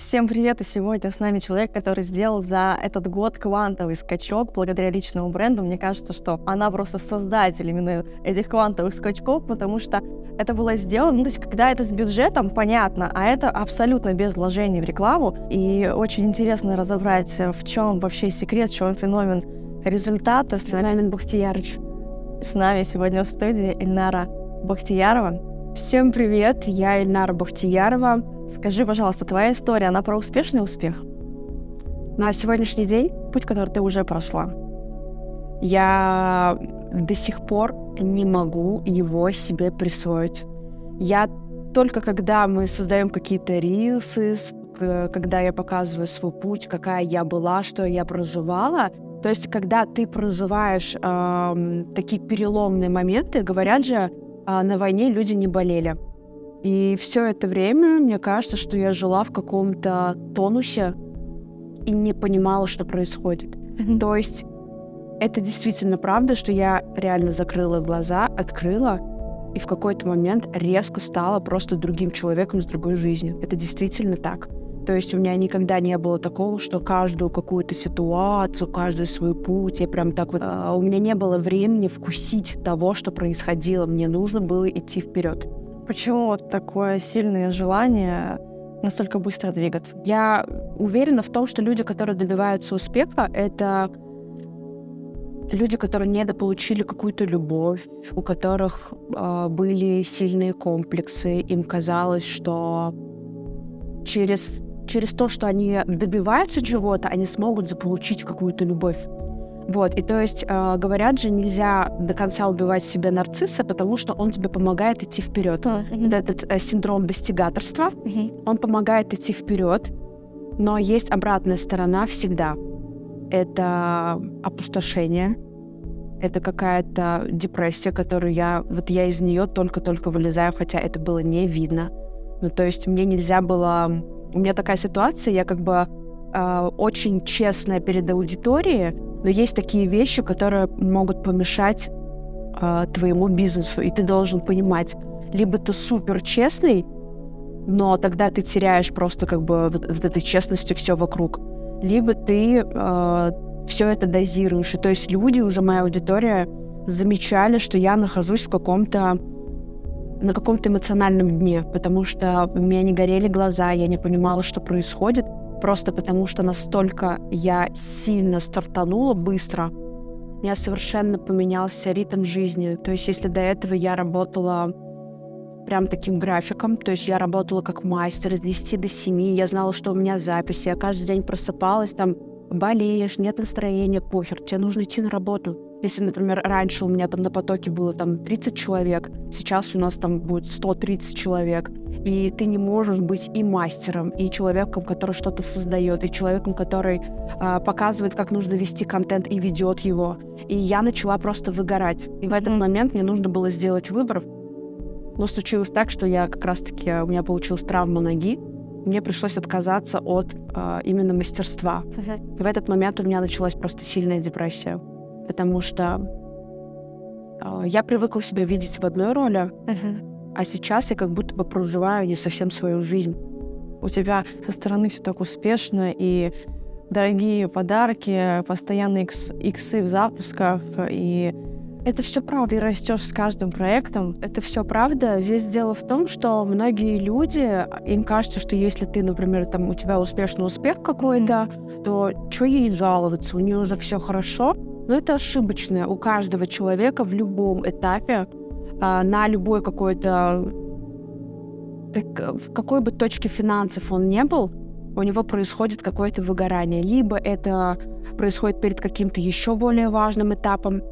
Всем привет! И сегодня с нами человек, который сделал за этот год квантовый скачок благодаря личному бренду. Мне кажется, что она просто создатель именно этих квантовых скачков, потому что это было сделано, ну, то есть когда это с бюджетом, понятно, а это абсолютно без вложений в рекламу. И очень интересно разобрать, в чем вообще секрет, в чем феномен результата. Феномен Бахтиярыч. С нами сегодня в студии Ильнара Бахтиярова. Всем привет, я Ильнара Бахтиярова. Скажи, пожалуйста, твоя история, она про успешный успех? На сегодняшний день, путь, который ты уже прошла, я до сих пор не могу его себе присвоить. Я только когда мы создаем какие-то рилсы, когда я показываю свой путь, какая я была, что я проживала, то есть когда ты проживаешь э, такие переломные моменты, говорят же, э, на войне люди не болели. И все это время мне кажется, что я жила в каком-то тонусе и не понимала, что происходит. Mm-hmm. То есть это действительно правда, что я реально закрыла глаза, открыла, и в какой-то момент резко стала просто другим человеком с другой жизнью. Это действительно так. То есть у меня никогда не было такого, что каждую какую-то ситуацию, каждый свой путь, я прям так вот... Э, у меня не было времени вкусить того, что происходило. Мне нужно было идти вперед. Почему вот такое сильное желание настолько быстро двигаться? Я уверена в том, что люди, которые добиваются успеха, это люди, которые недополучили какую-то любовь, у которых э, были сильные комплексы, им казалось, что через, через то, что они добиваются чего-то, они смогут заполучить какую-то любовь. Вот, и то есть э, говорят же, нельзя до конца убивать себя нарцисса, потому что он тебе помогает идти вперед. Mm-hmm. Этот э, синдром достигаторства, mm-hmm. он помогает идти вперед, но есть обратная сторона всегда. Это опустошение, это какая-то депрессия, которую я, вот я из нее только-только вылезаю, хотя это было не видно. Ну, то есть мне нельзя было... У меня такая ситуация, я как бы э, очень честная перед аудиторией, но есть такие вещи, которые могут помешать э, твоему бизнесу, и ты должен понимать, либо ты супер честный, но тогда ты теряешь просто как бы вот, вот этой честностью все вокруг, либо ты э, все это дозируешь. И то есть люди, уже моя аудитория, замечали, что я нахожусь в каком-то на каком-то эмоциональном дне, потому что у меня не горели глаза, я не понимала, что происходит просто потому что настолько я сильно стартанула быстро, у меня совершенно поменялся ритм жизни. То есть если до этого я работала прям таким графиком, то есть я работала как мастер с 10 до 7, я знала, что у меня записи, я каждый день просыпалась, там, болеешь, нет настроения, похер, тебе нужно идти на работу. Если, например, раньше у меня там на потоке было там 30 человек, сейчас у нас там будет 130 человек, и ты не можешь быть и мастером, и человеком, который что-то создает, и человеком, который э, показывает, как нужно вести контент и ведет его. И я начала просто выгорать. И в этот момент мне нужно было сделать выбор. Но случилось так, что я как раз-таки, у меня получилась травма ноги, мне пришлось отказаться от э, именно мастерства. И в этот момент у меня началась просто сильная депрессия потому что э, я привыкла себя видеть в одной роли, uh-huh. а сейчас я как будто бы проживаю не совсем свою жизнь. У тебя со стороны все так успешно и дорогие подарки, постоянные икс, иксы в запусках и это все правда. Ты растешь с каждым проектом. Это все правда. Здесь дело в том, что многие люди, им кажется, что если ты, например, там у тебя успешный успех какой-то, то что ей жаловаться, у нее уже все хорошо. Но это ошибочное. У каждого человека в любом этапе, а, на любой какой-то в какой бы точке финансов он не был, у него происходит какое-то выгорание. Либо это происходит перед каким-то еще более важным этапом,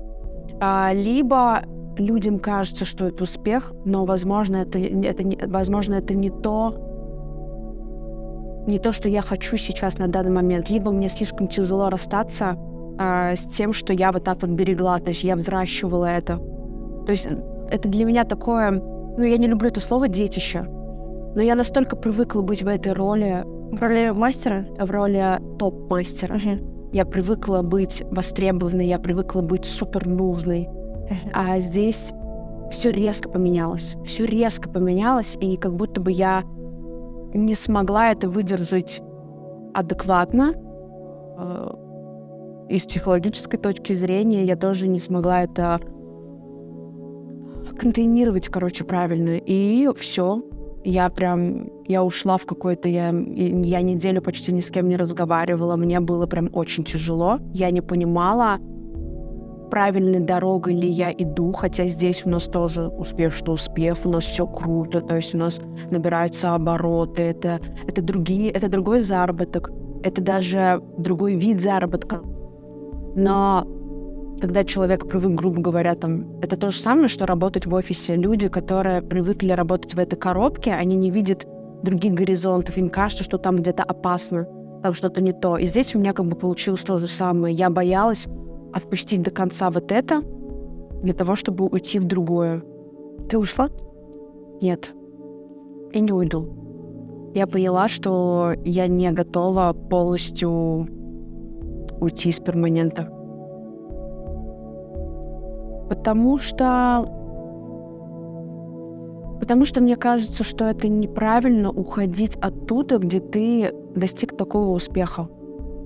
а, либо людям кажется, что это успех, но, возможно, это, это, возможно, это не то, не то, что я хочу сейчас на данный момент. Либо мне слишком тяжело расстаться э, с тем, что я вот так вот берегла, то есть я взращивала это. То есть это для меня такое, ну я не люблю это слово детище, но я настолько привыкла быть в этой роли. В роли мастера? В роли топ-мастера. Uh-huh. Я привыкла быть востребованной, я привыкла быть супер нужной. Uh-huh. А здесь все резко поменялось. Все резко поменялось, и как будто бы я не смогла это выдержать адекватно. И с психологической точки зрения я тоже не смогла это контейнировать, короче, правильно. И все. Я прям, я ушла в какой-то, я, я неделю почти ни с кем не разговаривала, мне было прям очень тяжело. Я не понимала, правильной дорогой ли я иду, хотя здесь у нас тоже успешный успех, у нас все круто, то есть у нас набираются обороты, это, это другие, это другой заработок, это даже другой вид заработка. Но когда человек привык, грубо говоря, там, это то же самое, что работать в офисе. Люди, которые привыкли работать в этой коробке, они не видят других горизонтов, им кажется, что там где-то опасно, там что-то не то. И здесь у меня как бы получилось то же самое. Я боялась отпустить до конца вот это для того, чтобы уйти в другое. Ты ушла? Нет. Я не уйду. Я поняла, что я не готова полностью уйти из перманента. Потому что... Потому что мне кажется, что это неправильно уходить оттуда, где ты достиг такого успеха.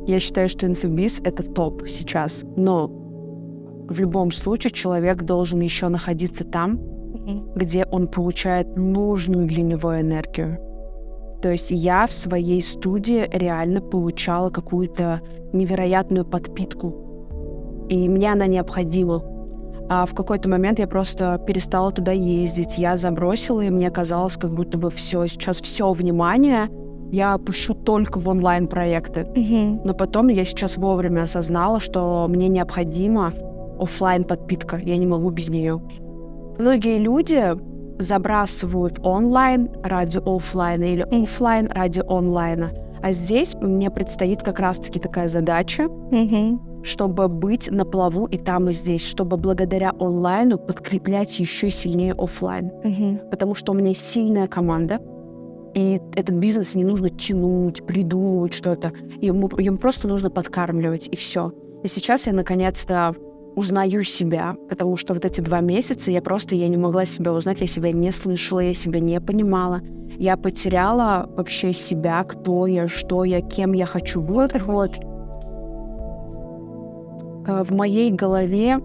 Я считаю, что инфобиз — это топ сейчас. Но в любом случае человек должен еще находиться там, где он получает нужную для него энергию. То есть я в своей студии реально получала какую-то невероятную подпитку. И мне она необходима. А в какой-то момент я просто перестала туда ездить. Я забросила, и мне казалось, как будто бы все, сейчас все внимание я пущу только в онлайн-проекты. Mm-hmm. Но потом я сейчас вовремя осознала, что мне необходима офлайн подпитка. Я не могу без нее. Многие люди забрасывают онлайн ради офлайна или офлайн ради онлайна. А здесь мне предстоит как раз-таки такая задача, mm-hmm. чтобы быть на плаву и там, и здесь, чтобы благодаря онлайну подкреплять еще сильнее офлайн. Mm-hmm. Потому что у меня сильная команда, и этот бизнес не нужно тянуть, придумывать что-то. Ему, ему просто нужно подкармливать, и все. И сейчас я наконец-то узнаю себя, потому что вот эти два месяца я просто я не могла себя узнать, я себя не слышала, я себя не понимала. Я потеряла вообще себя, кто я, что я, кем я хочу быть. Вот. Э, в моей голове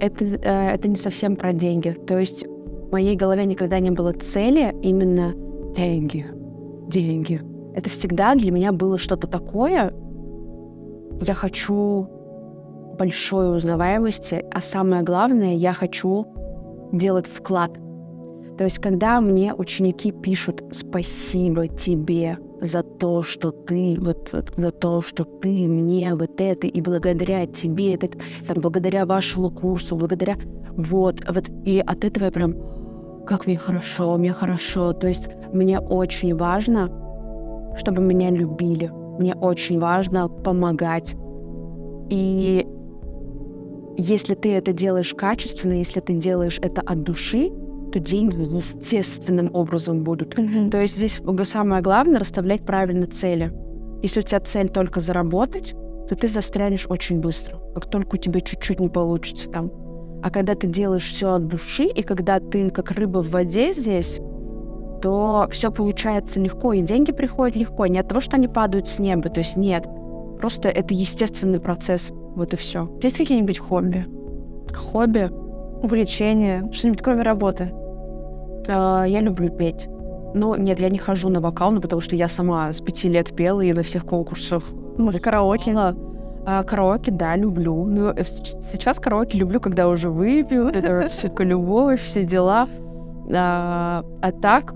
это, э, это не совсем про деньги. То есть в моей голове никогда не было цели именно деньги, деньги. Это всегда для меня было что-то такое. Я хочу большой узнаваемости, а самое главное, я хочу делать вклад. То есть, когда мне ученики пишут «Спасибо тебе за то, что ты, вот, вот за то, что ты мне вот это, и благодаря тебе, это, там, благодаря вашему курсу, благодаря вот, вот, и от этого я прям как мне хорошо, мне хорошо. То есть мне очень важно, чтобы меня любили. Мне очень важно помогать. И если ты это делаешь качественно, если ты делаешь это от души, то деньги естественным образом будут. Mm-hmm. То есть здесь самое главное расставлять правильно цели. Если у тебя цель только заработать, то ты застрянешь очень быстро. Как только у тебя чуть-чуть не получится там а когда ты делаешь все от души, и когда ты как рыба в воде здесь, то все получается легко, и деньги приходят легко. Не от того, что они падают с неба, то есть нет. Просто это естественный процесс. Вот и все. Есть какие-нибудь хобби? Хобби? Увлечение? Что-нибудь кроме работы? Э, я люблю петь. Ну, нет, я не хожу на вокал, ну, потому что я сама с пяти лет пела и на всех конкурсах. Может, караоке? А, караоке, да, люблю. Ну, сейчас караоке люблю, когда уже выпью, это вот любовь, все дела. А, а так,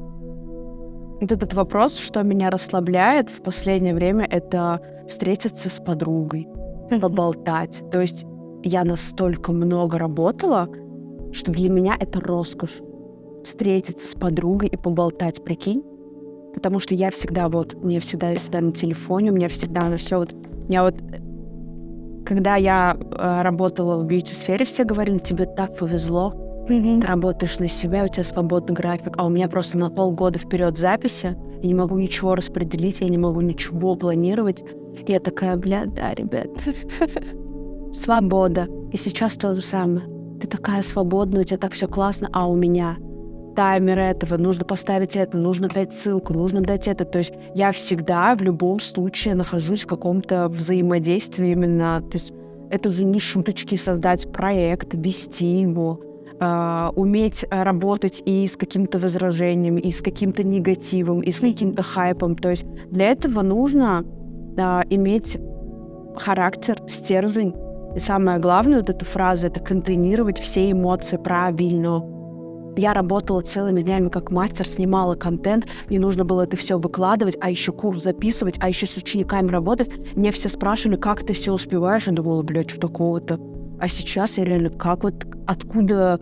вот этот вопрос, что меня расслабляет в последнее время, это встретиться с подругой, поболтать. То есть я настолько много работала, что для меня это роскошь. Встретиться с подругой и поболтать, прикинь? Потому что я всегда вот, мне всегда всегда на телефоне, у меня всегда на все вот, меня вот когда я э, работала в бьюти-сфере, все говорили, тебе так повезло, ты работаешь на себя, у тебя свободный график, а у меня просто на полгода вперед записи, я не могу ничего распределить, я не могу ничего планировать. Я такая, бля, да, ребят, свобода. И сейчас то же самое. Ты такая свободная, у тебя так все классно, а у меня таймер этого, нужно поставить это, нужно дать ссылку, нужно дать это. То есть я всегда в любом случае нахожусь в каком-то взаимодействии именно, то есть это же не шуточки создать проект, вести его, э, уметь работать и с каким-то возражением, и с каким-то негативом, и с каким-то хайпом. То есть для этого нужно э, иметь характер, стержень. И самое главное, вот эта фраза, это контейнировать все эмоции правильно. Я работала целыми днями как мастер, снимала контент, мне нужно было это все выкладывать, а еще курс записывать, а еще с учениками работать. Мне все спрашивали, как ты все успеваешь? Я думала, блядь, что такого-то? А сейчас я реально, как вот, откуда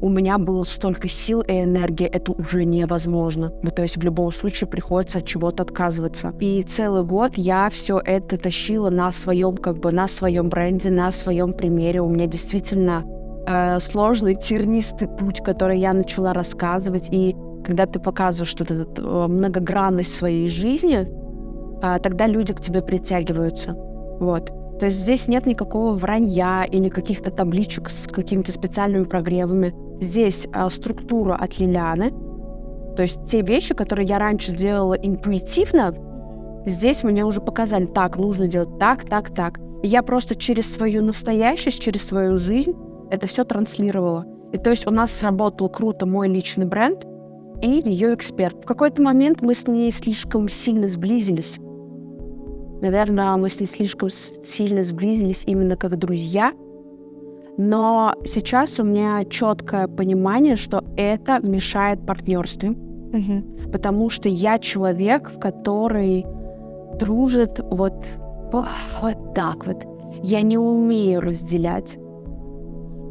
у меня было столько сил и энергии, это уже невозможно. Ну, то есть в любом случае приходится от чего-то отказываться. И целый год я все это тащила на своем, как бы, на своем бренде, на своем примере. У меня действительно э, сложный, тернистый путь, который я начала рассказывать. И когда ты показываешь что-то э, многогранность своей жизни, э, тогда люди к тебе притягиваются. Вот. То есть здесь нет никакого вранья или каких-то табличек с какими-то специальными прогревами. Здесь э, структура от Лилианы. То есть те вещи, которые я раньше делала интуитивно, здесь мне уже показали, так, нужно делать так, так, так. И я просто через свою настоящесть, через свою жизнь это все транслировала. И то есть у нас сработал круто мой личный бренд и ее эксперт. В какой-то момент мы с ней слишком сильно сблизились. Наверное, мы с ней слишком сильно сблизились именно как друзья. Но сейчас у меня четкое понимание, что это мешает партнерству. Угу. Потому что я человек, который дружит вот, вот так вот. Я не умею разделять.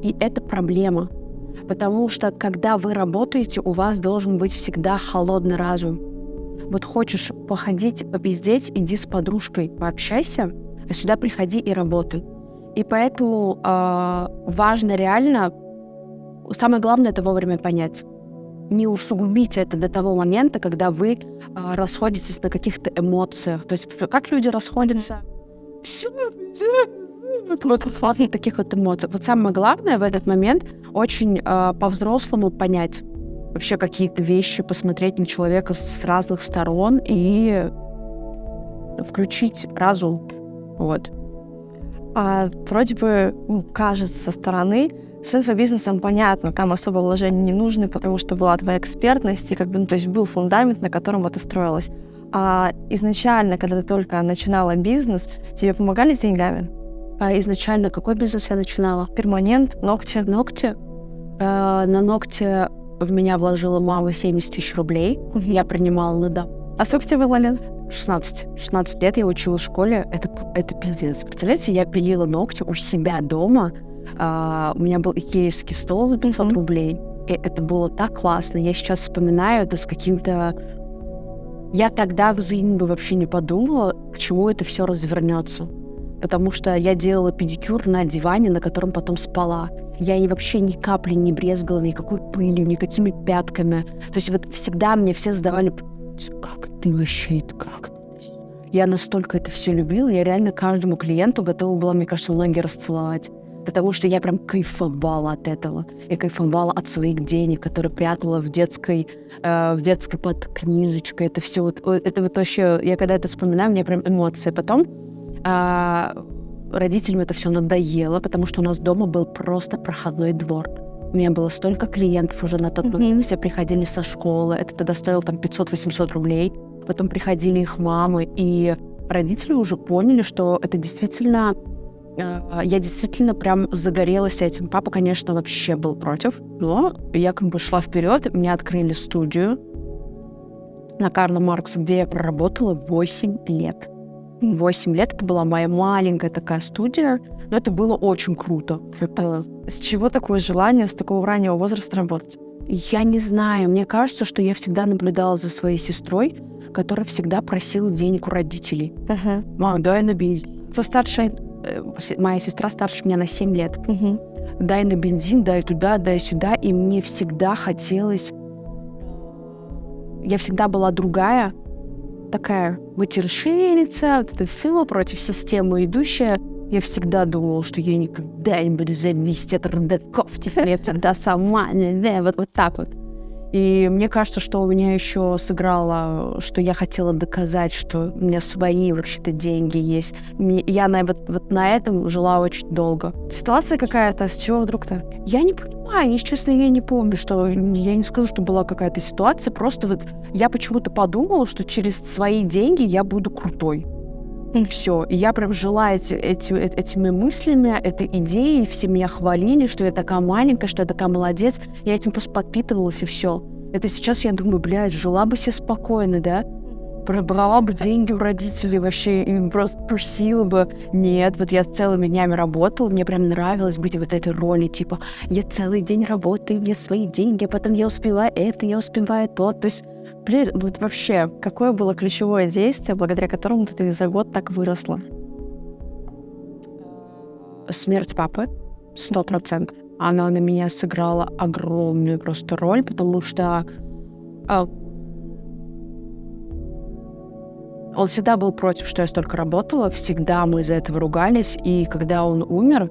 И это проблема. Потому что когда вы работаете, у вас должен быть всегда холодный разум. Вот хочешь походить, попиздеть, иди с подружкой, пообщайся, а сюда приходи и работай. И поэтому э, важно реально, самое главное это вовремя понять. Не усугубить это до того момента, когда вы э, расходитесь на каких-то эмоциях. То есть как люди расходятся? Все, вот таких вот эмоций. Вот самое главное в этот момент очень э, по-взрослому понять вообще какие-то вещи, посмотреть на человека с разных сторон и включить разум. Вот. А вроде бы ну, кажется со стороны, с инфобизнесом понятно, там особо вложений не нужны, потому что была твоя экспертность, и как бы, ну, то есть был фундамент, на котором это строилось. А изначально, когда ты только начинала бизнес, тебе помогали с деньгами? А изначально какой бизнес я начинала? Перманент, ногти. Ногти? Э, на ногти в меня вложила мама 70 тысяч рублей. Я принимала на да. А сколько тебе было лет? 16. 16 лет я училась в школе. Это, это пиздец. Представляете, я пилила ногти у себя дома. А, у меня был икеевский стол за 500 mm-hmm. рублей. И это было так классно. Я сейчас вспоминаю это с каким-то... Я тогда в жизни бы вообще не подумала, к чему это все развернется потому что я делала педикюр на диване, на котором потом спала. Я и вообще ни капли не брезгала никакой пылью, никакими пятками. То есть вот всегда мне все задавали, как ты вообще как я настолько это все любила, я реально каждому клиенту готова была, мне кажется, ноги расцеловать. Потому что я прям кайфовала от этого. Я кайфовала от своих денег, которые прятала в детской, э, в детской под книжечкой. Это все вот, это вот вообще, я когда это вспоминаю, у меня прям эмоции. Потом а родителям это все надоело, потому что у нас дома был просто проходной двор. У меня было столько клиентов уже на тот момент, mm-hmm. все приходили со школы, это тогда стоило там 500-800 рублей. Потом приходили их мамы, и родители уже поняли, что это действительно а, я действительно прям загорелась этим. Папа, конечно, вообще был против, но я как бы шла вперед, мне открыли студию на Карла Маркса, где я проработала 8 лет. 8 лет. Это была моя маленькая такая студия, но это было очень круто. Это... С чего такое желание с такого раннего возраста работать? Я не знаю. Мне кажется, что я всегда наблюдала за своей сестрой, которая всегда просила денег у родителей. Ага. Мам, дай на бензин. Со старшей... Э, моя сестра старше меня на 7 лет. Угу. Дай на бензин, дай туда, дай сюда. И мне всегда хотелось... Я всегда была другая, такая матершинница, вот это все против системы идущая. Я всегда думала, что я никогда не буду зависеть от родаков, теперь я всегда сама, да, вот, вот так вот. И мне кажется, что у меня еще сыграло, что я хотела доказать, что у меня свои вообще-то деньги есть. Я на, вот, вот на этом жила очень долго. Ситуация какая-то, с чего вдруг-то? Я не понимаю, если честно, я не помню, что я не скажу, что была какая-то ситуация, просто вот я почему-то подумала, что через свои деньги я буду крутой. И все. И я прям жила эти, эти, этими мыслями, этой идеей. Все меня хвалили, что я такая маленькая, что я такая молодец. Я этим просто подпитывалась, и все. Это сейчас я думаю, блядь, жила бы себе спокойно, да? Пробрала бы деньги у родителей вообще и просто просила бы. Нет, вот я целыми днями работала, мне прям нравилось быть в этой роли, типа, я целый день работаю, у меня свои деньги, а потом я успеваю это, я успеваю то. То есть Блин, вот вообще, какое было ключевое действие, благодаря которому ты за год так выросла? Смерть папы, сто процентов. Она на меня сыграла огромную просто роль, потому что он всегда был против, что я столько работала, всегда мы из-за этого ругались, и когда он умер,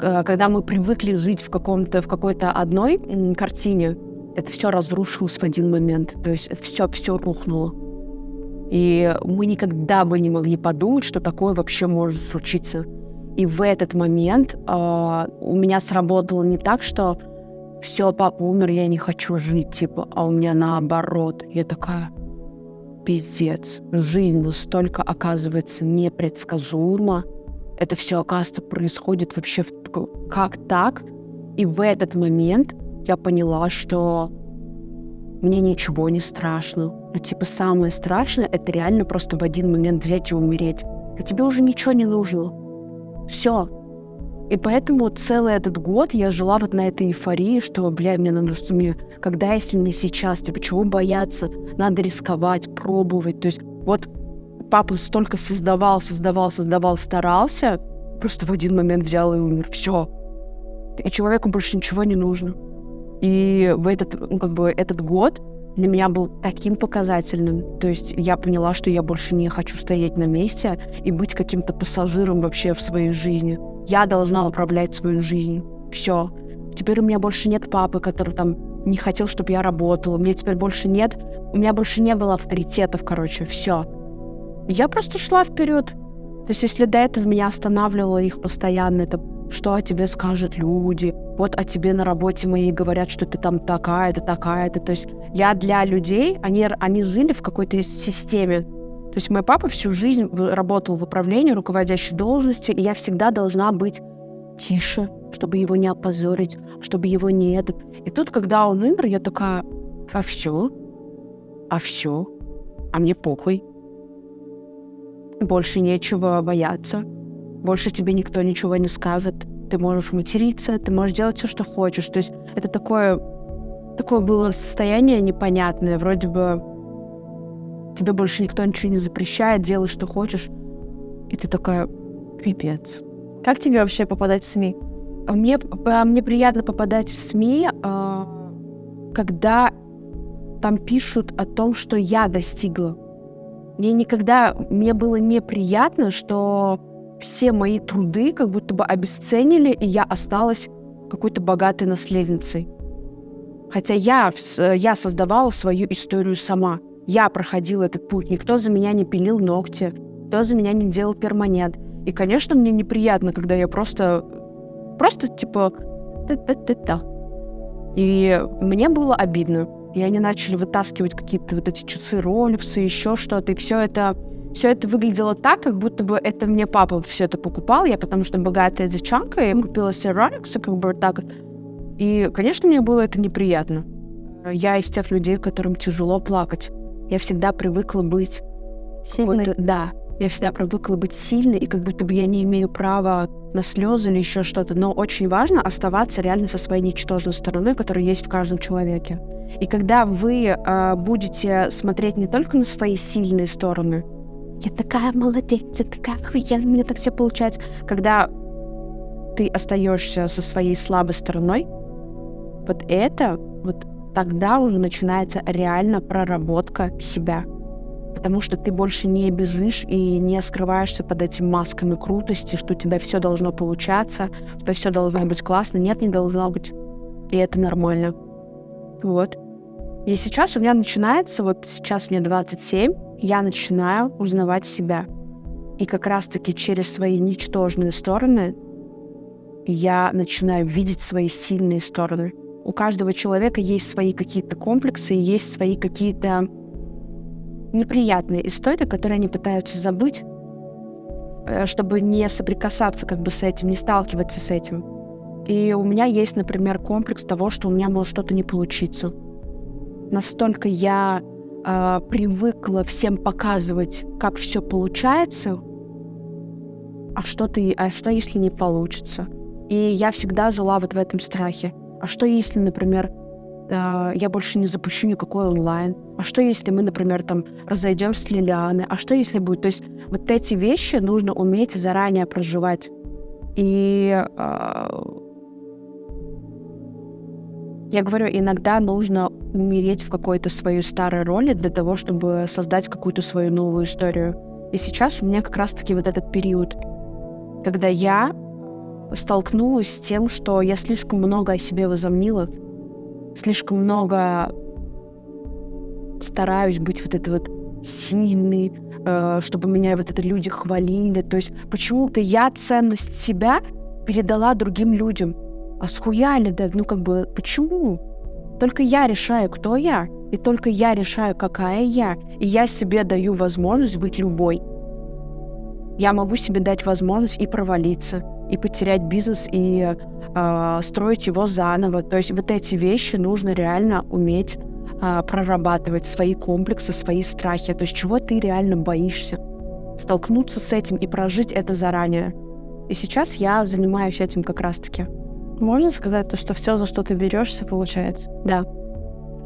э, когда мы привыкли жить в каком-то в какой-то одной картине, это все разрушилось в один момент. То есть это все, все рухнуло. И мы никогда бы не могли подумать, что такое вообще может случиться. И в этот момент э, у меня сработало не так, что все, папа умер, я не хочу жить, типа, а у меня наоборот. Я такая, пиздец, жизнь настолько оказывается непредсказуема. Это все, оказывается, происходит вообще в... как так. И в этот момент я поняла, что мне ничего не страшно. Ну, типа, самое страшное — это реально просто в один момент взять и умереть. А тебе уже ничего не нужно. Все. И поэтому целый этот год я жила вот на этой эйфории, что, бля, мне надо, что мне, когда, если не сейчас, типа, чего бояться, надо рисковать, пробовать. То есть вот папа столько создавал, создавал, создавал, старался, просто в один момент взял и умер. Все. И человеку больше ничего не нужно. И в этот, ну, как бы, этот год для меня был таким показательным. То есть я поняла, что я больше не хочу стоять на месте и быть каким-то пассажиром вообще в своей жизни. Я должна управлять свою жизнь. Все. Теперь у меня больше нет папы, который там не хотел, чтобы я работала. У меня теперь больше нет. У меня больше не было авторитетов, короче, все. Я просто шла вперед. То есть, если до этого меня останавливало их постоянно, это что о тебе скажут люди, вот о тебе на работе моей говорят, что ты там такая-то, такая-то. То есть я для людей, они, они жили в какой-то системе. То есть мой папа всю жизнь работал в управлении, руководящей должности, и я всегда должна быть тише, чтобы его не опозорить, чтобы его не это. И тут, когда он умер, я такая, а все? А все? А мне похуй. Больше нечего бояться. Больше тебе никто ничего не скажет. Ты можешь материться, ты можешь делать все, что хочешь. То есть это такое, такое было состояние непонятное. Вроде бы тебе больше никто ничего не запрещает, делай, что хочешь. И ты такая, пипец. Как тебе вообще попадать в СМИ? Мне, мне приятно попадать в СМИ, а, когда там пишут о том, что я достигла. Мне никогда, мне было неприятно, что все мои труды как будто бы обесценили, и я осталась какой-то богатой наследницей. Хотя я, я создавала свою историю сама. Я проходила этот путь. Никто за меня не пилил ногти, никто за меня не делал перманент. И, конечно, мне неприятно, когда я просто... Просто, типа... Та-та-та-та. И мне было обидно. И они начали вытаскивать какие-то вот эти часы Rolex, еще что-то. И все это все это выглядело так, как будто бы это мне папа все это покупал, я потому что богатая девчонка, я купила себе Rolex, как бы так. И, конечно, мне было это неприятно. Я из тех людей, которым тяжело плакать. Я всегда привыкла быть... Сильной? Да, я всегда привыкла быть сильной, и как будто бы я не имею права на слезы или еще что-то. Но очень важно оставаться реально со своей ничтожной стороной, которая есть в каждом человеке. И когда вы э, будете смотреть не только на свои сильные стороны, я такая молодец, я такая охуенно, мне так все получается. Когда ты остаешься со своей слабой стороной, вот это, вот тогда уже начинается реально проработка себя. Потому что ты больше не бежишь и не скрываешься под этими масками крутости, что у тебя все должно получаться, что все должно быть классно. Нет, не должно быть. И это нормально. Вот. И сейчас у меня начинается, вот сейчас мне 27, я начинаю узнавать себя. И как раз-таки через свои ничтожные стороны я начинаю видеть свои сильные стороны. У каждого человека есть свои какие-то комплексы, есть свои какие-то неприятные истории, которые они пытаются забыть, э, чтобы не соприкасаться как бы с этим, не сталкиваться с этим. И у меня есть, например, комплекс того, что у меня может что-то не получиться настолько я э, привыкла всем показывать, как все получается, а что ты, а что если не получится? И я всегда жила вот в этом страхе. А что если, например, э, я больше не запущу никакой онлайн? А что если мы, например, там разойдемся с Лилианы? А что если будет? То есть вот эти вещи нужно уметь заранее проживать. И э, я говорю, иногда нужно умереть в какой-то своей старой роли для того, чтобы создать какую-то свою новую историю. И сейчас у меня как раз-таки вот этот период, когда я столкнулась с тем, что я слишком много о себе возомнила, слишком много стараюсь быть вот этой вот сильной, э, чтобы меня вот это люди хвалили. То есть почему-то я ценность себя передала другим людям. А схуяли, да, ну как бы, почему? Только я решаю, кто я, и только я решаю, какая я, и я себе даю возможность быть любой. Я могу себе дать возможность и провалиться, и потерять бизнес, и э, строить его заново. То есть вот эти вещи нужно реально уметь э, прорабатывать, свои комплексы, свои страхи. То есть чего ты реально боишься. Столкнуться с этим и прожить это заранее. И сейчас я занимаюсь этим как раз-таки. Можно сказать то, что все, за что ты берешься, получается? Да.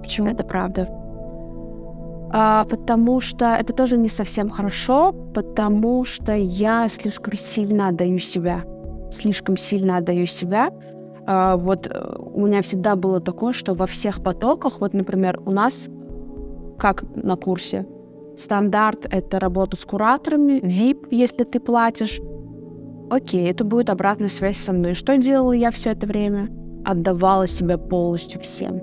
Почему? Это правда. А, потому что это тоже не совсем хорошо, потому что я слишком сильно отдаю себя. Слишком сильно отдаю себя. А, вот э, у меня всегда было такое, что во всех потоках, вот, например, у нас, как на курсе, стандарт — это работа с кураторами, VIP, если ты платишь, Окей, это будет обратная связь со мной. Что делала я все это время? Отдавала себя полностью всем.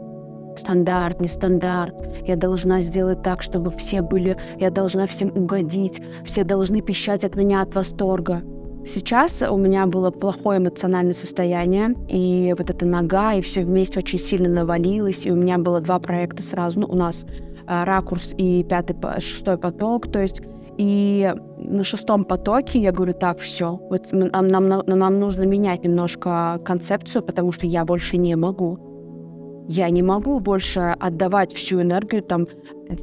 Стандарт, не стандарт. Я должна сделать так, чтобы все были... Я должна всем угодить. Все должны пищать от меня от восторга. Сейчас у меня было плохое эмоциональное состояние, и вот эта нога, и все вместе очень сильно навалилось, и у меня было два проекта сразу. Ну, у нас э, ракурс и пятый, шестой поток, то есть и на шестом потоке я говорю, так, все, вот нам, нам, нам нужно менять немножко концепцию, потому что я больше не могу. Я не могу больше отдавать всю энергию там.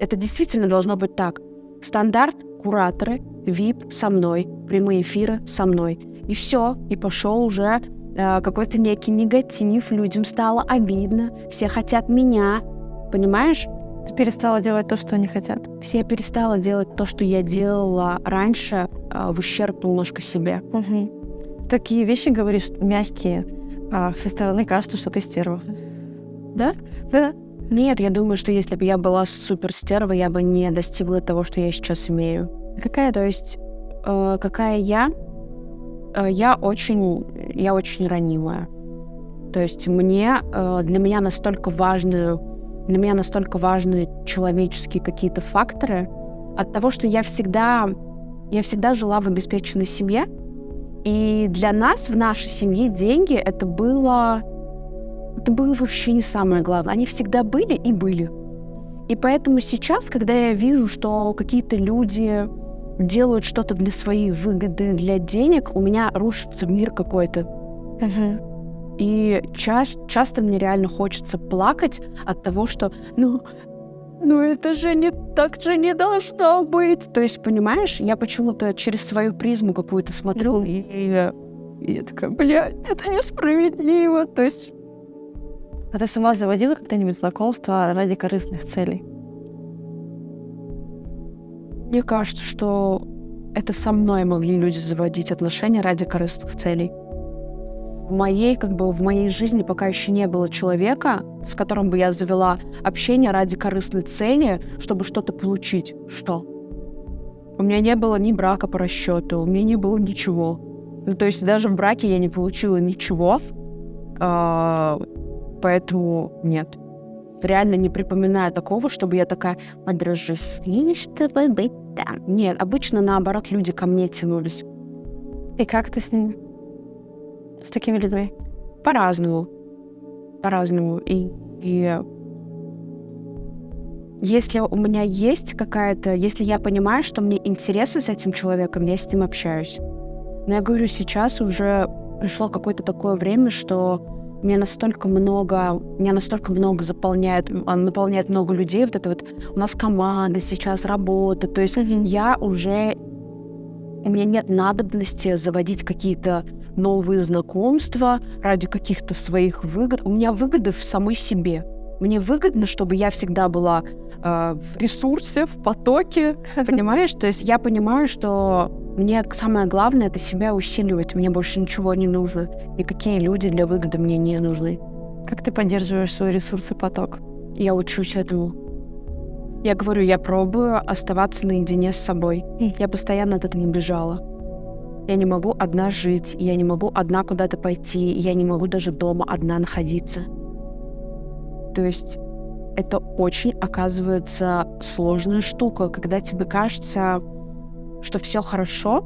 Это действительно должно быть так. Стандарт, кураторы, VIP со мной, прямые эфиры со мной. И все, и пошел уже э, какой-то некий негатив, людям стало обидно, все хотят меня, понимаешь? Ты перестала делать то, что они хотят. Я перестала делать то, что я делала раньше, а, в ущерб немножко себе. Угу. Такие вещи говоришь мягкие, а со стороны кажется, что ты стерва. Да? Да. Нет, я думаю, что если бы я была супер стерва, я бы не достигла того, что я сейчас имею. Какая? То есть, э, какая я? Э, я очень, я очень ранимая. То есть мне, э, для меня настолько важную для меня настолько важны человеческие какие-то факторы от того, что я всегда, я всегда жила в обеспеченной семье, и для нас в нашей семье деньги это было, это было вообще не самое главное. Они всегда были и были. И поэтому сейчас, когда я вижу, что какие-то люди делают что-то для своей выгоды, для денег, у меня рушится мир какой-то. И ча часто мне реально хочется плакать от того, что, ну, ну это же не так же не должно быть. То есть, понимаешь, я почему-то через свою призму какую-то смотрю, и, и, и я такая, блядь, это несправедливо. То есть... А ты сама заводила когда-нибудь знакомство ради корыстных целей? Мне кажется, что это со мной могли люди заводить отношения ради корыстных целей в моей, как бы, в моей жизни пока еще не было человека, с которым бы я завела общение ради корыстной цели, чтобы что-то получить. Что? У меня не было ни брака по расчету, у меня не было ничего. Ну, то есть даже в браке я не получила ничего, а, поэтому нет. Реально не припоминаю такого, чтобы я такая, подружи, чтобы быть там. Нет, обычно наоборот люди ко мне тянулись. И как ты с ними? С такими людьми? По-разному. По-разному. И, и если у меня есть какая-то, если я понимаю, что мне интересно с этим человеком, я с ним общаюсь. Но я говорю, сейчас уже пришло какое-то такое время, что меня настолько много, меня настолько много заполняет, наполняет много людей, вот это вот, у нас команда сейчас работа, то есть я уже, у меня нет надобности заводить какие-то новые знакомства ради каких-то своих выгод. У меня выгоды в самой себе. Мне выгодно, чтобы я всегда была э, в ресурсе, в потоке, понимаешь? То есть я понимаю, что мне самое главное — это себя усиливать. Мне больше ничего не нужно. Никакие люди для выгоды мне не нужны. Как ты поддерживаешь свой ресурс и поток? Я учусь этому. Я говорю, я пробую оставаться наедине с собой. Я постоянно от этого не бежала. Я не могу одна жить, я не могу одна куда-то пойти, я не могу даже дома одна находиться. То есть это очень, оказывается, сложная штука, когда тебе кажется, что все хорошо,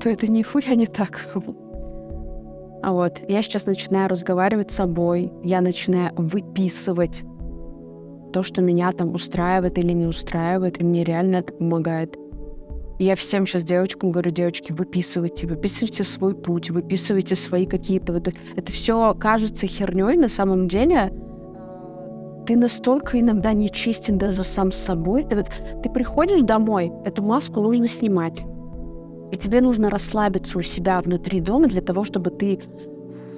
то это нихуя не так. А вот я сейчас начинаю разговаривать с собой, я начинаю выписывать то, что меня там устраивает или не устраивает, и мне реально это помогает. Я всем сейчас девочкам говорю, девочки, выписывайте, выписывайте свой путь, выписывайте свои какие-то вот... Это все кажется херней, на самом деле ты настолько иногда нечестен даже сам с собой. Ты, вот, ты приходишь домой, эту маску нужно снимать. И тебе нужно расслабиться у себя внутри дома для того, чтобы ты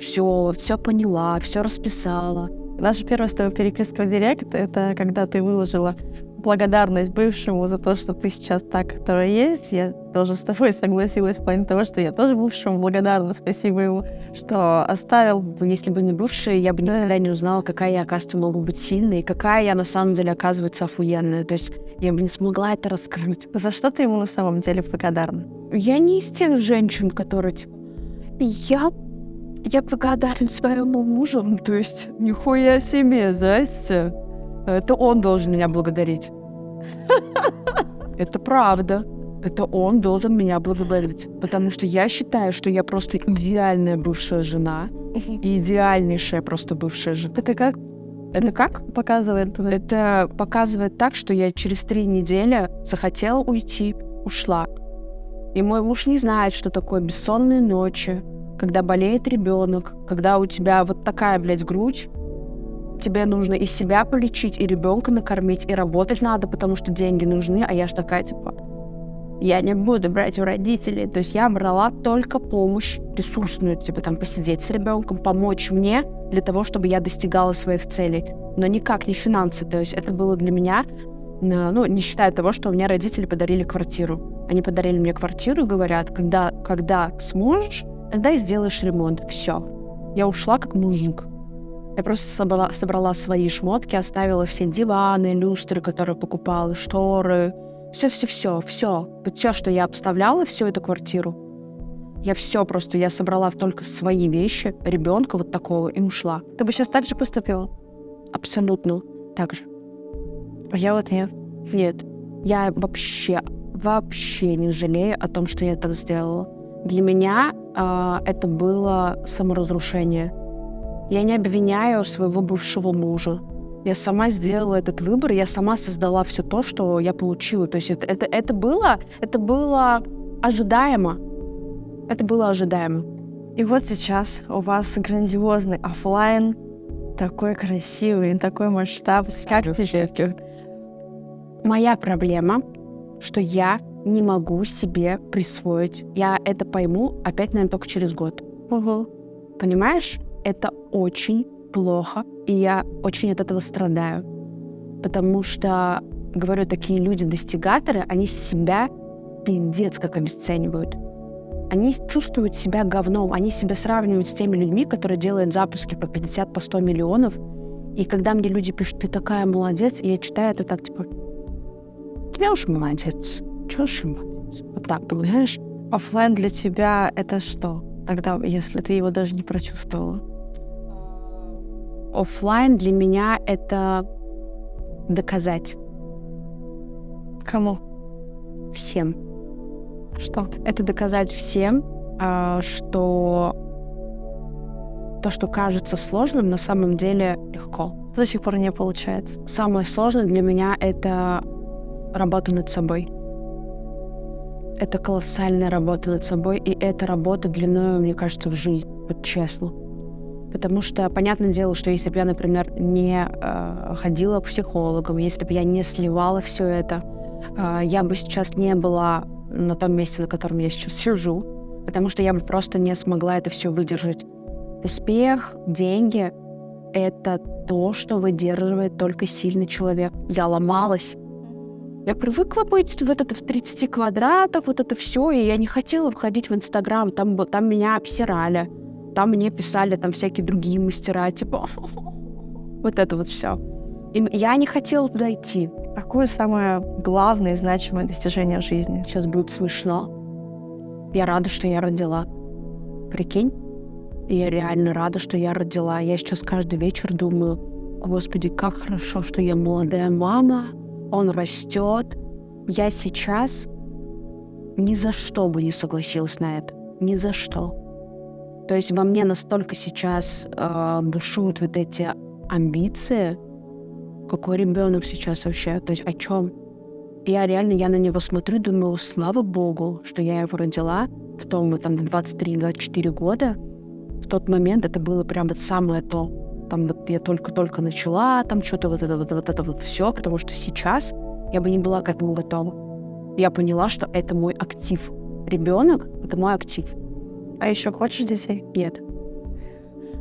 все, все поняла, все расписала. Наша первая с тобой переписка в Директ — это когда ты выложила благодарность бывшему за то, что ты сейчас так, которая есть. Я тоже с тобой согласилась в плане того, что я тоже бывшему благодарна. Спасибо ему, что оставил. Если бы не бывший, я бы никогда не узнала, какая я, оказывается, могу быть сильной, и какая я на самом деле оказывается охуенная. То есть я бы не смогла это раскрыть. За что ты ему на самом деле благодарна? Я не из тех женщин, которые типа... Я я благодарен своему мужу. То есть, нихуя себе, здрасте. Это он должен меня благодарить. Это правда. Это он должен меня благодарить. Потому что я считаю, что я просто идеальная бывшая жена. И идеальнейшая просто бывшая жена. Это как? Это как? Показывает. Это показывает так, что я через три недели захотела уйти, ушла. И мой муж не знает, что такое бессонные ночи, когда болеет ребенок, когда у тебя вот такая, блядь, грудь, тебе нужно и себя полечить, и ребенка накормить, и работать надо, потому что деньги нужны, а я ж такая, типа, я не буду брать у родителей. То есть я брала только помощь ресурсную, типа там посидеть с ребенком, помочь мне для того, чтобы я достигала своих целей. Но никак не финансы. То есть это было для меня, э, ну, не считая того, что у меня родители подарили квартиру. Они подарили мне квартиру говорят, когда, когда сможешь, тогда и сделаешь ремонт. Все. Я ушла как мужик. Я просто собрала, собрала свои шмотки, оставила все диваны, люстры, которые покупала, шторы, все-все-все, все. Вот все, что я обставляла, всю эту квартиру. Я все просто, я собрала только свои вещи, ребенка вот такого и ушла. Ты бы сейчас так же поступила? Абсолютно так же. А я вот нет. Нет. Я вообще, вообще не жалею о том, что я так сделала. Для меня э, это было саморазрушение. Я не обвиняю своего бывшего мужа. Я сама сделала этот выбор, я сама создала все то, что я получила. То есть это, это, это было, это было ожидаемо. Это было ожидаемо. И вот сейчас у вас грандиозный офлайн, такой красивый, такой масштаб. Как тебе? Моя проблема, что я не могу себе присвоить. Я это пойму опять, наверное, только через год. Угу. Понимаешь? Это очень плохо, и я очень от этого страдаю. Потому что, говорю, такие люди-достигаторы, они себя пиздец как обесценивают. Они чувствуют себя говном, они себя сравнивают с теми людьми, которые делают запуски по 50, по 100 миллионов. И когда мне люди пишут, ты такая молодец, и я читаю это так, типа, я уж молодец, чё уж молодец. Вот так, понимаешь? Оффлайн для тебя это что? Тогда, если ты его даже не прочувствовала. Оффлайн для меня это доказать Кому? всем. Что? Это доказать всем, а, что то, что кажется сложным, на самом деле легко. До сих пор не получается. Самое сложное для меня — это работа над собой. Это колоссальная работа над собой, и это работа длиной, мне кажется, в жизнь, вот честно. Потому что, понятное дело, что если бы я, например, не э, ходила к психологам, если бы я не сливала все это, э, я бы сейчас не была на том месте, на котором я сейчас сижу, потому что я бы просто не смогла это все выдержать. Успех, деньги — это то, что выдерживает только сильный человек. Я ломалась. Я привыкла быть вот это в 30 квадратах, вот это все, и я не хотела входить в Инстаграм, там, там меня обсирали, там мне писали там всякие другие мастера, типа вот это вот все. И я не хотела туда идти. Какое самое главное и значимое достижение в жизни? Сейчас будет смешно. Я рада, что я родила. Прикинь? Я реально рада, что я родила. Я сейчас каждый вечер думаю, господи, как хорошо, что я молодая мама, он растет. Я сейчас ни за что бы не согласилась на это. Ни за что. То есть во мне настолько сейчас э, бушуют вот эти амбиции. Какой ребенок сейчас вообще? То есть о чем? Я реально, я на него смотрю, думаю, слава богу, что я его родила в том, там, 23-24 года. В тот момент это было прям вот самое то. Там вот я только-только начала, там что-то вот это вот, вот это вот все, потому что сейчас я бы не была к этому готова. Я поняла, что это мой актив. Ребенок — это мой актив. А еще хочешь детей? Нет.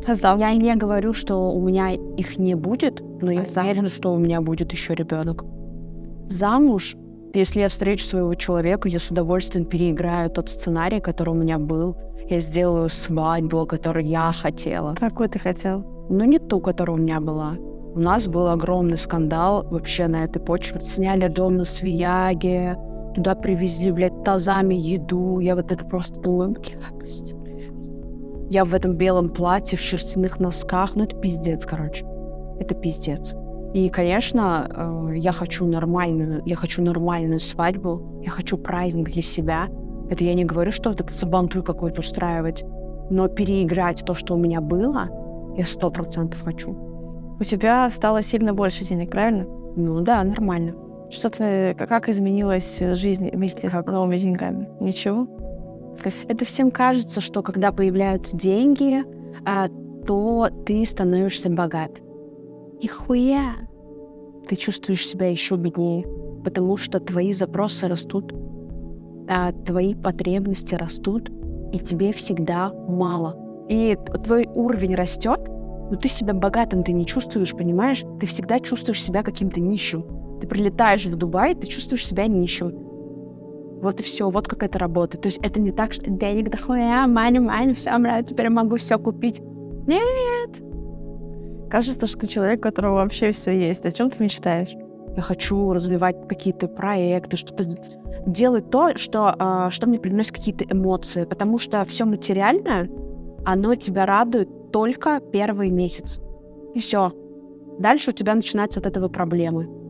Замуж? Я не говорю, что у меня их не будет, но я А уверена, что у меня будет еще ребенок. Замуж, если я встречу своего человека, я с удовольствием переиграю тот сценарий, который у меня был. Я сделаю свадьбу, которую я хотела. Какой ты хотел? Но не ту, которая у меня была. У нас был огромный скандал вообще на этой почве. Сняли дом на Свияге, туда привезли, блядь, тазами еду. Я вот это просто думаю, блядь. Я в этом белом платье, в шерстяных носках. Ну, это пиздец, короче. Это пиздец. И, конечно, э, я хочу нормальную, я хочу нормальную свадьбу, я хочу праздник для себя. Это я не говорю, что вот это сабантуй какой-то устраивать, но переиграть то, что у меня было, я сто процентов хочу. У тебя стало сильно больше денег, правильно? Ну да, нормально. Что ты, как- изменилась жизнь вместе с новыми деньгами? Ничего? Это всем кажется, что когда появляются деньги, а, то ты становишься богат. Нихуя! Ты чувствуешь себя еще беднее, потому что твои запросы растут, а твои потребности растут, и тебе всегда мало. И твой уровень растет, но ты себя богатым ты не чувствуешь, понимаешь? Ты всегда чувствуешь себя каким-то нищим. Ты прилетаешь в Дубай, ты чувствуешь себя нищим. Вот и все, вот как это работает. То есть это не так, что денег дохуя, мани, мани, все, нравится, теперь могу все купить. Нет, Кажется, что ты человек, у которого вообще все есть. О чем ты мечтаешь? я хочу развивать какие-то проекты, что-то делать то, что, а, что мне приносит какие-то эмоции, потому что все материальное, оно тебя радует только первый месяц. И все. Дальше у тебя начинаются от этого проблемы.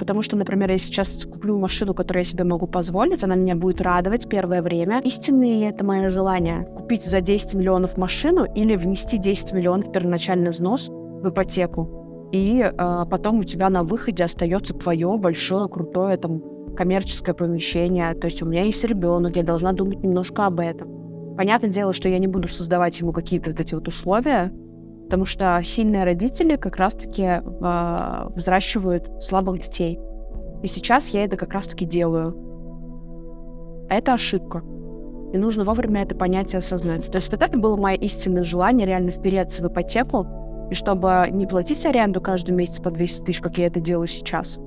Потому что, например, я сейчас куплю машину, которую я себе могу позволить, она меня будет радовать первое время. Истинное ли это мое желание? Купить за 10 миллионов машину или внести 10 миллионов в первоначальный взнос в ипотеку? И э, потом у тебя на выходе остается твое большое, крутое там коммерческое помещение. То есть у меня есть ребенок, я должна думать немножко об этом. Понятное дело, что я не буду создавать ему какие-то вот эти вот условия, потому что сильные родители как раз-таки э, взращивают слабых детей. И сейчас я это как раз-таки делаю. Это ошибка. И нужно вовремя это понятие осознать. То есть вот это было мое истинное желание реально впереться в ипотеку, и чтобы не платить аренду каждый месяц по 200 тысяч, как я это делаю сейчас.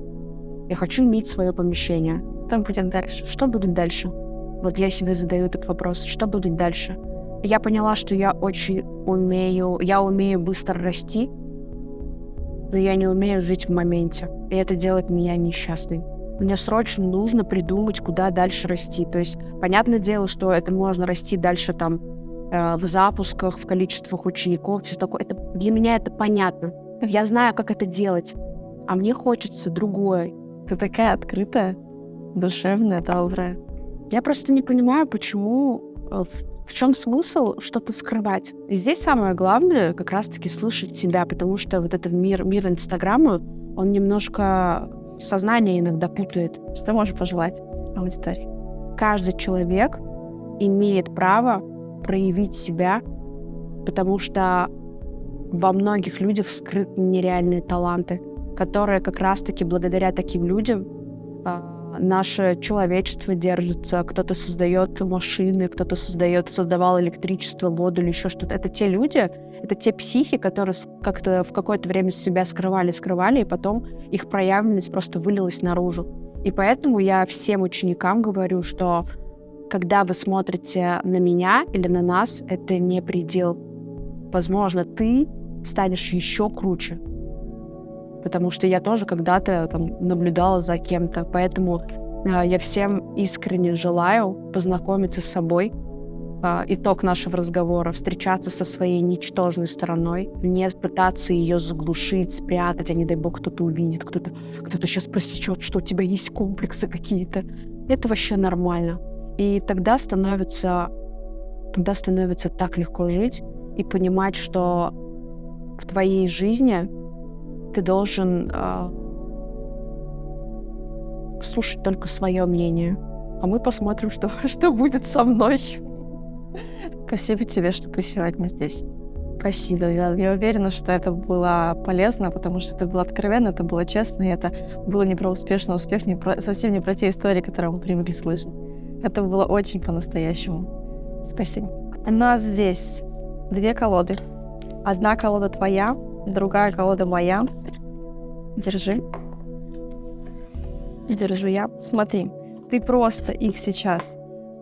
Я хочу иметь свое помещение. Там будет дальше. Что будет дальше? Вот я себе задаю этот вопрос. Что будет дальше? Я поняла, что я очень умею, я умею быстро расти, но я не умею жить в моменте. И это делает меня несчастной. Мне срочно нужно придумать, куда дальше расти. То есть, понятное дело, что это можно расти дальше там э, в запусках, в количествах учеников, все такое. Это, для меня это понятно. Я знаю, как это делать, а мне хочется другое. Ты такая открытая, душевная, добрая. Я просто не понимаю, почему, э, в, в чем смысл что-то скрывать. И здесь самое главное как раз-таки слышать себя, потому что вот этот мир, мир Инстаграма, он немножко сознание иногда путает. Что можешь пожелать аудитории? Каждый человек имеет право проявить себя, потому что во многих людях скрыты нереальные таланты, которые как раз-таки благодаря таким людям а, наше человечество держится, кто-то создает машины, кто-то создает, создавал электричество, воду или еще что-то. Это те люди, это те психи, которые как-то в какое-то время себя скрывали, скрывали, и потом их проявленность просто вылилась наружу. И поэтому я всем ученикам говорю, что когда вы смотрите на меня или на нас, это не предел. Возможно, ты станешь еще круче. Потому что я тоже когда-то там наблюдала за кем-то. Поэтому э, я всем искренне желаю познакомиться с собой. Э, итог нашего разговора — встречаться со своей ничтожной стороной, не пытаться ее заглушить, спрятать, а не дай бог кто-то увидит, кто-то кто сейчас просечет, что у тебя есть комплексы какие-то. Это вообще нормально. И тогда становится, тогда становится так легко жить и понимать, что в твоей жизни ты должен э, слушать только свое мнение. А мы посмотрим, что, что будет со мной. Спасибо тебе, что ты сегодня здесь. Спасибо. Я, я уверена, что это было полезно, потому что это было откровенно, это было честно, и это было не про успешный успех, не про, совсем не про те истории, которые мы привыкли слышать. Это было очень по-настоящему. Спасибо. У нас здесь две колоды. Одна колода твоя, другая колода моя. Держи. Держу я. Смотри, ты просто их сейчас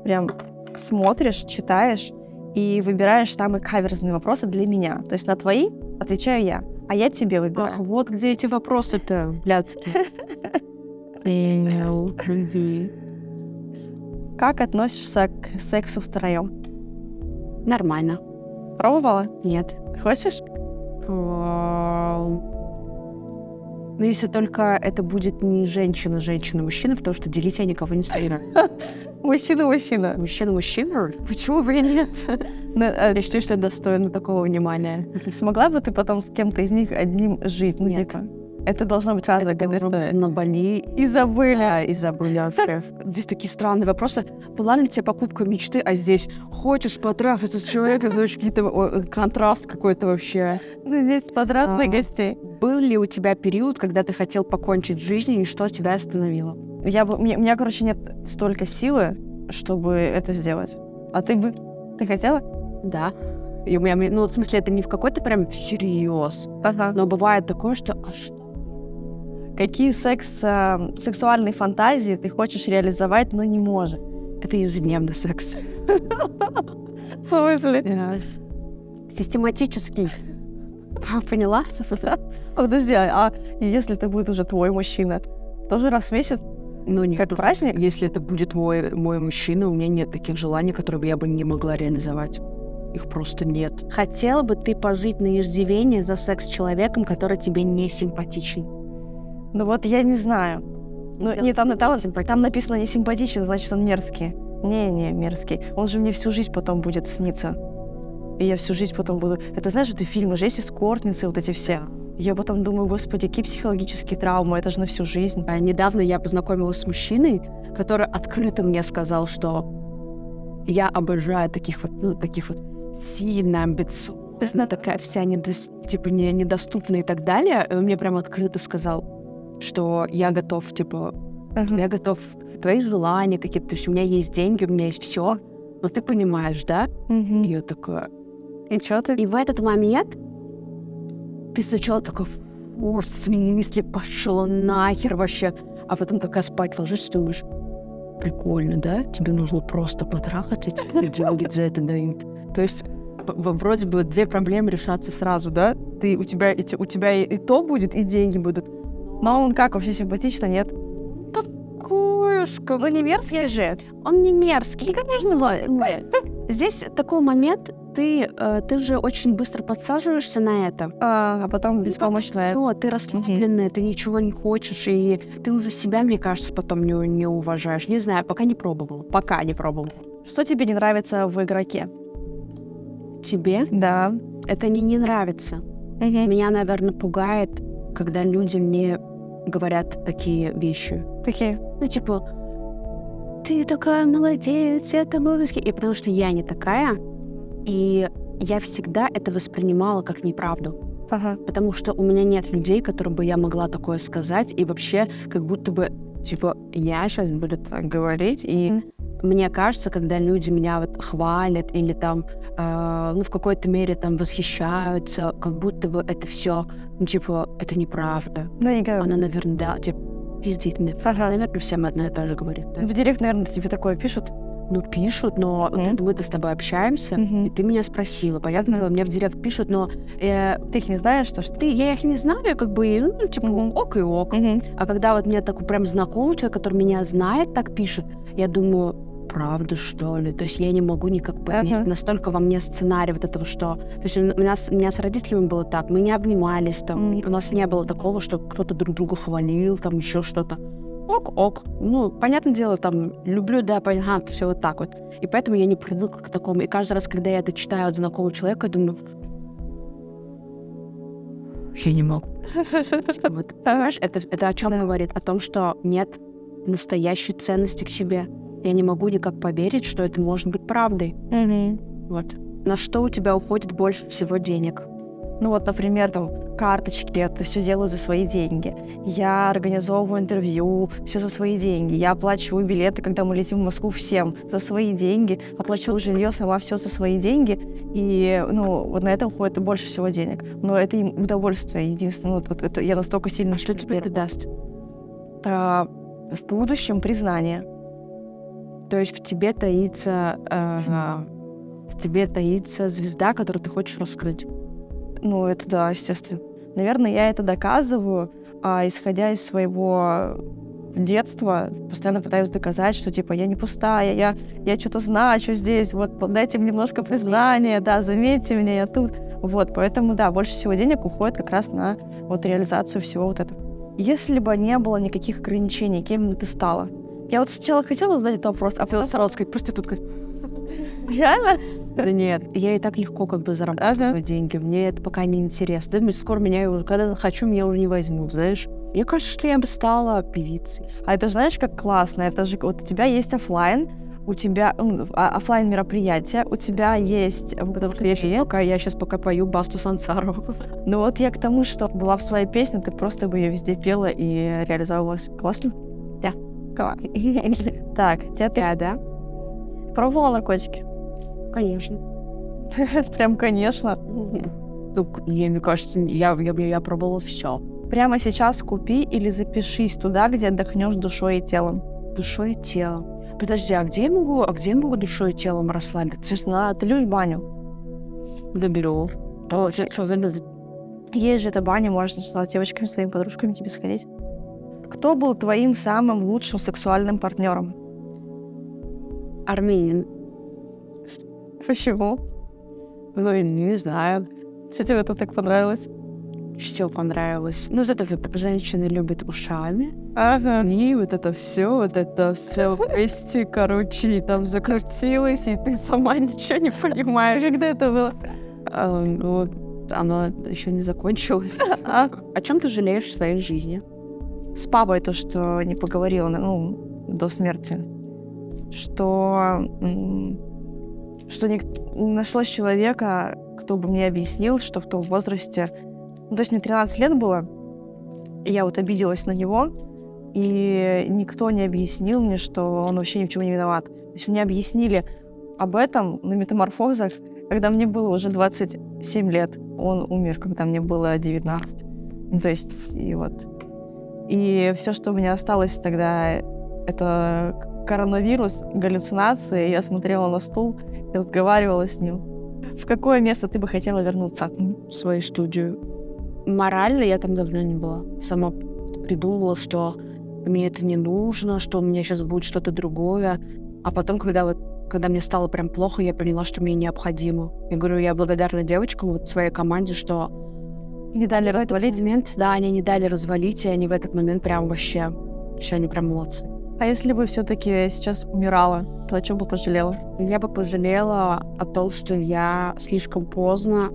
прям смотришь, читаешь и выбираешь самые каверзные вопросы для меня. То есть на твои отвечаю я, а я тебе выбираю. А, вот где эти вопросы-то, блядские. Как относишься к сексу втроем? Нормально. Пробовала? Нет. Хочешь? Ну, если только это будет не женщина, женщина, мужчина, потому что делить я никого не собираюсь. Мужчина, мужчина. Мужчина, мужчина? Почему бы и нет? Ну, а я считаю, что это достойно такого внимания. Смогла бы ты потом с кем-то из них одним жить? Ну, типа, это должно быть разная история. На Бали. И забыли. Да, и забыли. Здесь такие странные вопросы. Была ли у тебя покупка мечты, а здесь хочешь потрахаться с человеком, это очень какие-то контраст какой-то вообще. Ну, здесь подрастных а, гостей. Был ли у тебя период, когда ты хотел покончить жизнь, и что тебя остановило? Я у меня, у меня, короче, нет столько силы, чтобы это сделать. А ты бы? Ты хотела? Да. И у меня, ну, в смысле, это не в какой-то прям всерьез. Ага. Но бывает такое, что а что Какие секс, э, сексуальные фантазии ты хочешь реализовать, но не можешь? Это ежедневный секс. В смысле? Систематический. А, поняла? Подожди, а, а если это будет уже твой мужчина? Тоже раз в месяц? Ну, нет. Как праздник? Если это будет мой, мой мужчина, у меня нет таких желаний, которые бы я бы не могла реализовать. Их просто нет. Хотела бы ты пожить на иждивении за секс с человеком, который тебе не симпатичен? Ну вот я не знаю. Ну, не, там, там, там написано не симпатичен, значит, он мерзкий. Не-не, мерзкий. Он же мне всю жизнь потом будет сниться. И я всю жизнь потом буду... Это знаешь, вот эти фильмы же есть эскортницы, вот эти все. Я потом думаю, господи, какие психологические травмы, это же на всю жизнь. А недавно я познакомилась с мужчиной, который открыто мне сказал, что я обожаю таких вот, ну, таких вот сильно амбициозно, такая вся недос... типа не, недоступная и так далее. И он мне прям открыто сказал, что я готов, типа, uh-huh. я готов твои желания какие-то, то есть у меня есть деньги, у меня есть все, но ты понимаешь, да? Uh-huh. И я такая... И что ты? И в этот момент ты сначала такой, фу, в смысле, пошел нахер вообще. А потом такая спать ложишься, думаешь, прикольно, да? Тебе нужно просто потрахаться, и тебе деньги за это дают. То есть вроде бы две проблемы решаться сразу, да? Ты, у тебя, эти, у тебя и, и то будет, и деньги будут. Но он как, вообще симпатично, нет? Такое, Ну не мерзкий же. Он не мерзкий. Конечно, здесь такой момент, ты, э, ты же очень быстро подсаживаешься на это. А, а потом беспомощная. Все, ты расслабленная, ты ничего не хочешь, и ты уже себя, мне кажется, потом не, не уважаешь. Не знаю, пока не пробовала. Пока не пробовала. Что тебе не нравится в игроке? Тебе? Да. Это не не нравится. Меня, наверное, пугает, когда люди мне говорят такие вещи. Какие? Ну, типа, ты такая молодец, это музыки. И потому что я не такая, и я всегда это воспринимала как неправду. Ага. Потому что у меня нет людей, которым бы я могла такое сказать, и вообще как будто бы, типа, я сейчас буду так говорить, и Мгм. Мне кажется, когда люди меня вот хвалят или там, э, ну, в какой-то мере там восхищаются, как будто бы это все, ну, типа, это неправда. Ну, никогда. Она, наверное, да, типа, пиздит мне. Ага. Наверное, всем одно и то же говорит. да. В директ, наверное, тебе такое пишут. Ну, пишут, но Мгм. мы-то с тобой общаемся, Мгм. и ты меня спросила. Понятно, дело, мне в директ пишут, но э, Ты их не знаешь, что что? ты, я их не знаю, как бы, ну, типа, Мгм. ок и ок. Мгм. А когда вот мне такой прям знакомый человек, который меня знает, так пишет, я думаю, правда, что ли? То есть я не могу никак понять. Ага. Настолько во мне сценарий вот этого, что... То есть у нас, у меня с родителями было так, мы не обнимались, там, Мгм. у нас не было такого, что кто-то друг друга хвалил, там, еще что-то. Ок, ок. Ну, понятное дело, там, люблю, да, понятно, все вот так вот. И поэтому я не привыкла к такому. И каждый раз, когда я это читаю от знакомого человека, я думаю, я не могу. Вот, понимаешь, это, это о чем говорит? О том, что нет настоящей ценности к себе. Я не могу никак поверить, что это может быть правдой. Мгм. Вот. На что у тебя уходит больше всего денег? Ну вот, например, там карточки, это все делаю за свои деньги. Я организовываю интервью, все за свои деньги. Я оплачиваю билеты, когда мы летим в Москву всем за свои деньги. Оплачиваю жилье сама все за свои деньги. И, ну, вот на это уходит больше всего денег. Но это им удовольствие единственное. Вот, вот это я настолько сильно... Что тебе это даст? А, в будущем признание. То есть в тебе таится... э, в тебе таится звезда, которую ты хочешь раскрыть. Ну, это да, естественно. Наверное, я это доказываю, а, исходя из своего детства, постоянно пытаюсь доказать, что, типа, я не пустая, я, я что-то значу здесь, вот, дайте мне немножко признания, да, заметьте меня, я тут. Вот, поэтому, да, больше всего денег уходит как раз на вот реализацию всего вот этого. Если бы не было никаких ограничений, кем бы ты стала? Я вот сначала хотела задать этот вопрос, а потом... Саратовской проституткой. Реально? Да нет, я и так легко как бы зарабатываю Ага. деньги. Мне это пока не интересно. Да, скоро меня уже, когда захочу, меня уже не возьмут, знаешь. Мне кажется, что я бы стала певицей. А это знаешь, как классно? Это же вот у тебя есть оффлайн, у тебя ну, а- оффлайн мероприятия, у тебя есть Потому что я сейчас пока, я сейчас пока пою Басту Сансару. Ну вот я к тому, что была в своей песне, ты просто бы ее везде пела и реализовывалась. Классно? Да. Класс. Так, тебя ты Да, да, пробовала наркотики? конечно. Прям, конечно. Ну, я, мне кажется, я, я, я пробовала все. Прямо сейчас купи или запишись туда, где отдохнешь душой и телом. Душой и телом. Подожди, а где я могу, а где я могу душой и телом расслабиться? Знаю, ты любишь баню. Что, что, Есть же эта баня, можно с девочками, своими подружками тебе сходить. Кто был твоим самым лучшим сексуальным партнером? Армянин. Почему? Ну, не знаю. Что тебе тут так понравилось? Все понравилось. Ну, вот это вот женщины любят ушами. Ага. И вот это все, вот это все вместе, короче, и там закрутилось, и ты сама ничего не понимаешь. Когда это было? А, ну, оно еще не закончилось. А? О чем ты жалеешь в своей жизни? С папой то, что не поговорила, ну, до смерти. Что... Что не нашлось человека, кто бы мне объяснил, что в том возрасте... Ну, то есть мне 13 лет было, и я вот обиделась на него, и никто не объяснил мне, что он вообще ни в чем не виноват. То есть мне объяснили об этом на метаморфозах, когда мне было уже 27 лет. Он умер, когда мне было 19. Ну, то есть, и вот. И все, что у меня осталось тогда, это коронавирус, галлюцинации. Я смотрела на стул и разговаривала с ним. В какое место ты бы хотела вернуться? В свою студию. Морально я там давно не была. Сама придумала, что мне это не нужно, что у меня сейчас будет что-то другое. А потом, когда вот когда мне стало прям плохо, я поняла, что мне необходимо. Я говорю, я благодарна девочкам, вот своей команде, что Не дали в этот развалить? момент, да, они не дали развалить, и они в этот момент прям вообще, вообще они прям молодцы. А если бы все-таки сейчас умирала, то о чем бы пожалела? Я бы пожалела о том, что я слишком поздно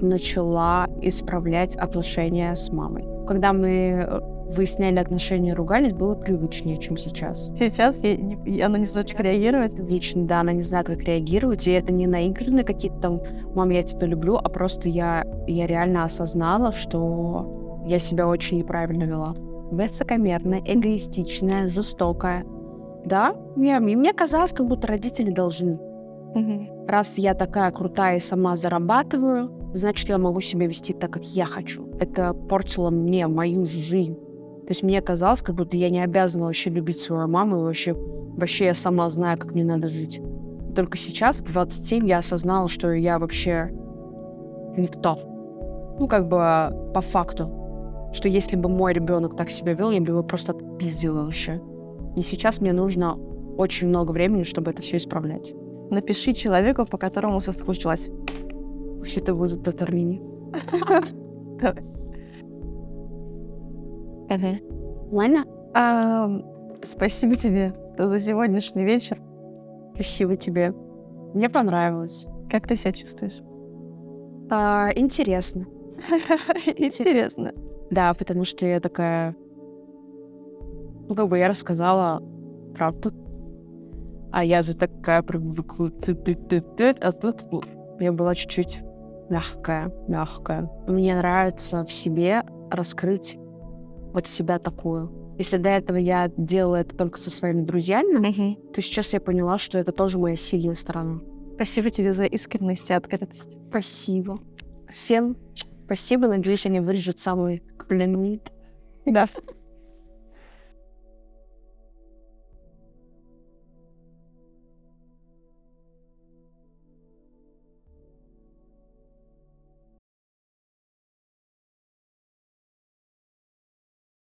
начала исправлять отношения с мамой. Когда мы э, выясняли отношения и ругались, было привычнее, чем сейчас. Сейчас ей не- она не знает, как реагировать. Лично, да, она не знает, как реагировать, и это не наигранные какие-то там «мам, я тебя люблю», а просто я, я реально осознала, что я себя очень неправильно вела. Высокомерная, эгоистичная, жестокая. Да, мне, и мне казалось, как будто родители должны. Раз я такая крутая и сама зарабатываю, значит, я могу себя вести так, как я хочу. Это портило мне мою жизнь. То есть мне казалось, как будто я не обязана вообще любить свою маму, и вообще, вообще я сама знаю, как мне надо жить. Только сейчас, в 27, я осознала, что я вообще никто. Ну, как бы по факту. Что если бы мой ребенок так себя вел, я бы его просто отпиздила вообще. И сейчас мне нужно очень много времени, чтобы это все исправлять. Напиши человеку, по которому соскучилась. Пусть это будет Татармини. Ладно? Ам, Спасибо тебе за сегодняшний вечер. Спасибо тебе. Мне понравилось. Как ты себя чувствуешь? А, интересно. Интересно. Да, потому что я такая... Ну, как бы я рассказала правду. А я же такая привыкла. А тут я была чуть-чуть мягкая, мягкая. Мне нравится в себе раскрыть вот себя такую. Если до этого я делала это только со своими друзьями, то сейчас я поняла, что это тоже моя сильная сторона. Спасибо тебе за искренность и открытость. Спасибо. Всем спасибо. Надеюсь, они вырежут самый комплимент. Да.